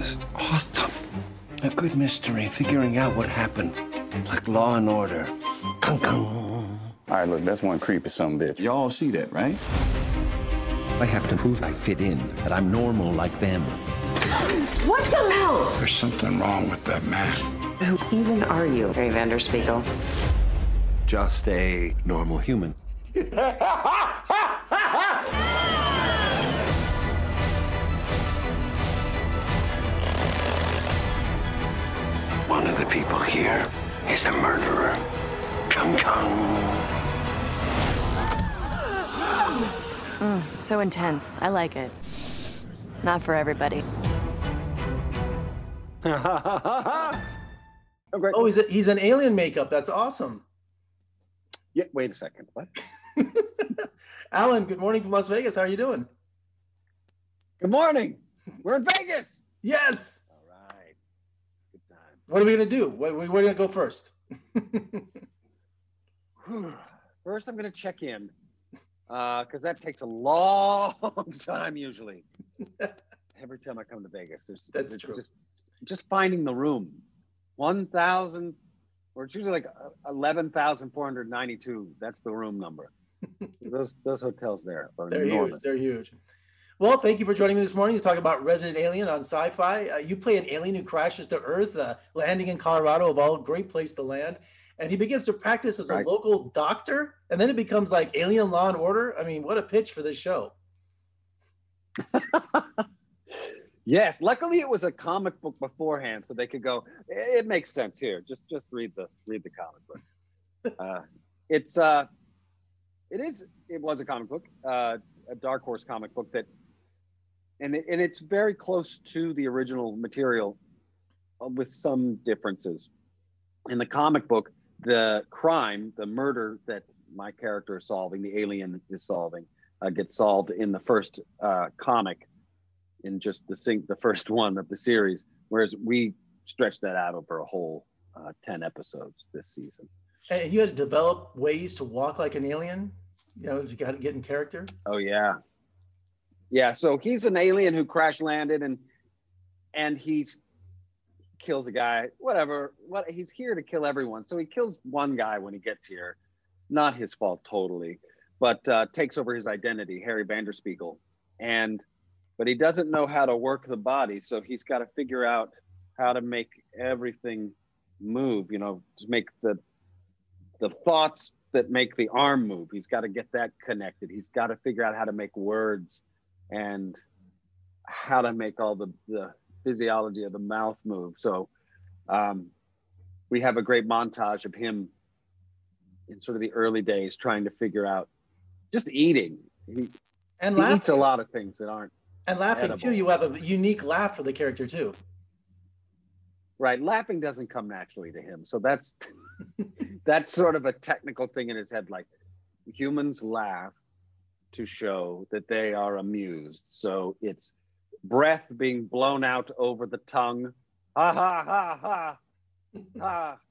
is awesome. A good mystery, figuring out what happened. Like Law and Order. Kung kung. All right, look, that's one creepy some bitch. Y'all see that, right? I have to prove I fit in, that I'm normal like them. What the hell? There's something wrong with that man. Who even are you, Ray Vanderspeigle? Just a normal human. the people here is a murderer. Kung kung. Hmm, so intense. I like it. Not for everybody. Oh, he's a, he's an alien makeup. That's awesome. Yeah, wait a second. What? Alan, good morning from Las Vegas. How are you doing? Good morning. We're in Vegas. Yes. All right. Good time. What are we gonna do? What, we're gonna go first. First, I'm going to check in because that takes a long time usually. Every time I come to Vegas, there's That's there's true. Just, just finding the room, one thousand, or it's usually like uh, eleven thousand four hundred ninety-two. That's the room number. those those hotels there are They're huge. enormous. They're huge. Well, thank you for joining me this morning to talk about Resident Alien on Syfy. Uh, you play an alien who crashes to Earth, uh, landing in Colorado, of all great place to land, and he begins to practice as Right. a local doctor, and then it becomes like Alien Law and Order. I mean, what a pitch for this show! Yes, luckily it was a comic book beforehand, so they could go. "Eh, It makes sense here. Just just read the read the comic book. Uh, it's uh, it is it was a comic book, uh, a Dark Horse comic book that, and it, and it's very close to the original material, uh, with some differences. In the comic book, the crime, the murder that my character is solving, the alien is solving, uh, gets solved in the first uh, comic in just the the first one of the series, whereas we stretched that out over a whole uh, ten episodes this season. And you had to develop ways to walk like an alien. You know, you got to get in character. Oh yeah, yeah. So he's an alien who crash landed and and he's kills a guy. Whatever. What he's here to kill everyone. So he kills one guy when he gets here. Not his fault totally, but uh, takes over his identity, Harry Vanderspeigle, and but he doesn't know how to work the body. So he's got to figure out how to make everything move. You know, to make the the thoughts that make the arm move. He's got to get that connected. He's got to figure out how to make words and how to make all the, the physiology of the mouth move. So um, we have a great montage of him in sort of the early days trying to figure out just eating. He, And he laughing. eats a lot of things that aren't and laughing too. You have a unique laugh for the character too. right. Laughing doesn't come naturally to him. So that's that's sort of a technical thing in his head. Like humans laugh to show that they are amused. So it's breath being blown out over the tongue. Ha ha ha ha ha.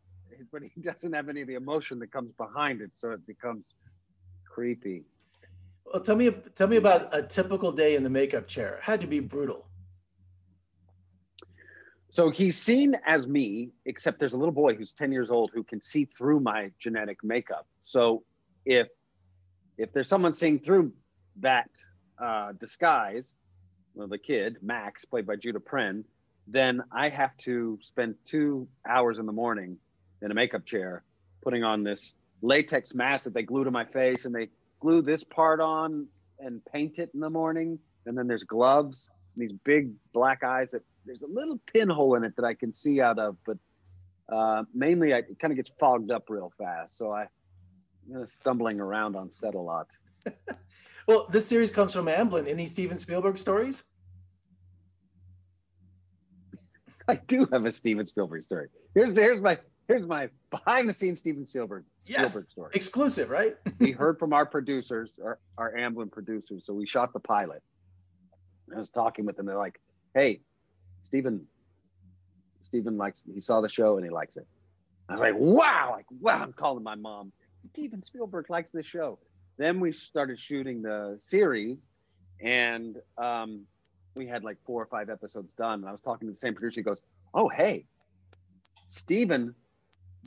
But he doesn't have any of the emotion that comes behind it, so it becomes creepy. Well, tell me, tell me about a typical day in the makeup chair. It had to be brutal. So he's seen as me, except there's a little boy who's 10 years old who can see through my genetic makeup. So if if there's someone seeing through that uh, disguise, well, the kid, Max, played by Judah Prehn, then I have to spend two hours in the morning in a makeup chair putting on this latex mask that they glue to my face and they glue this part on and paint it in the morning. And then there's gloves, and these big black eyes that there's a little pinhole in it that I can see out of, but uh, mainly I, it kind of gets fogged up real fast. So I, stumbling around on set a lot. Well, this series comes from Amblin. Any Steven Spielberg stories? I do have a Steven Spielberg story. Here's here's my here's my behind the scenes Steven Spielberg Yes. Spielberg story. Exclusive, right? we heard from our producers, our, our Amblin producers. So we shot the pilot. I was talking with them. They're like, "Hey, Steven, Steven likes. He saw the show and he likes it." I was like, "Wow!" Like, wow! I'm calling my mom. Steven Spielberg likes this show. Then we started shooting the series, and um, we had like four or five episodes done. And I was talking to the same producer. He goes, "Oh, hey, Steven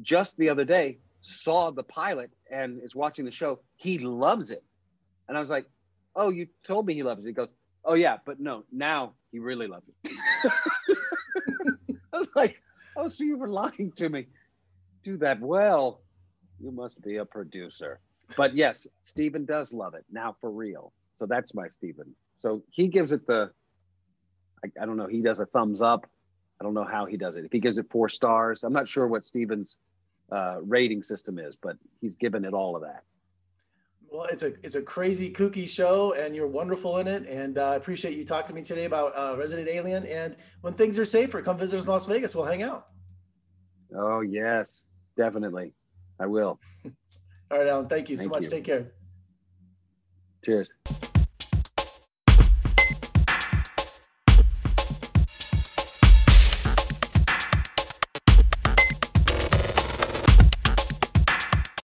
just the other day saw the pilot and is watching the show. He loves it." And I was like, "Oh, you told me he loves it." He goes, "Oh yeah, but no, now he really loves it." I was like, "Oh, so you were lying to me? Do that well. You must be a producer." But yes, Steven does love it now for real. So that's my Steven. So he gives it the I, I don't know. He does a thumbs up. I don't know how he does it. If he gives it four stars, I'm not sure what Steven's uh, rating system is, but he's given it all of that. Well, it's a it's a crazy kooky show, and you're wonderful in it. And uh, I appreciate you talking to me today about uh, Resident Alien. And when things are safer, come visit us in Las Vegas. We'll hang out. Oh yes, definitely. I will. All right, Alan. Thank you so much. you. Take care. Cheers.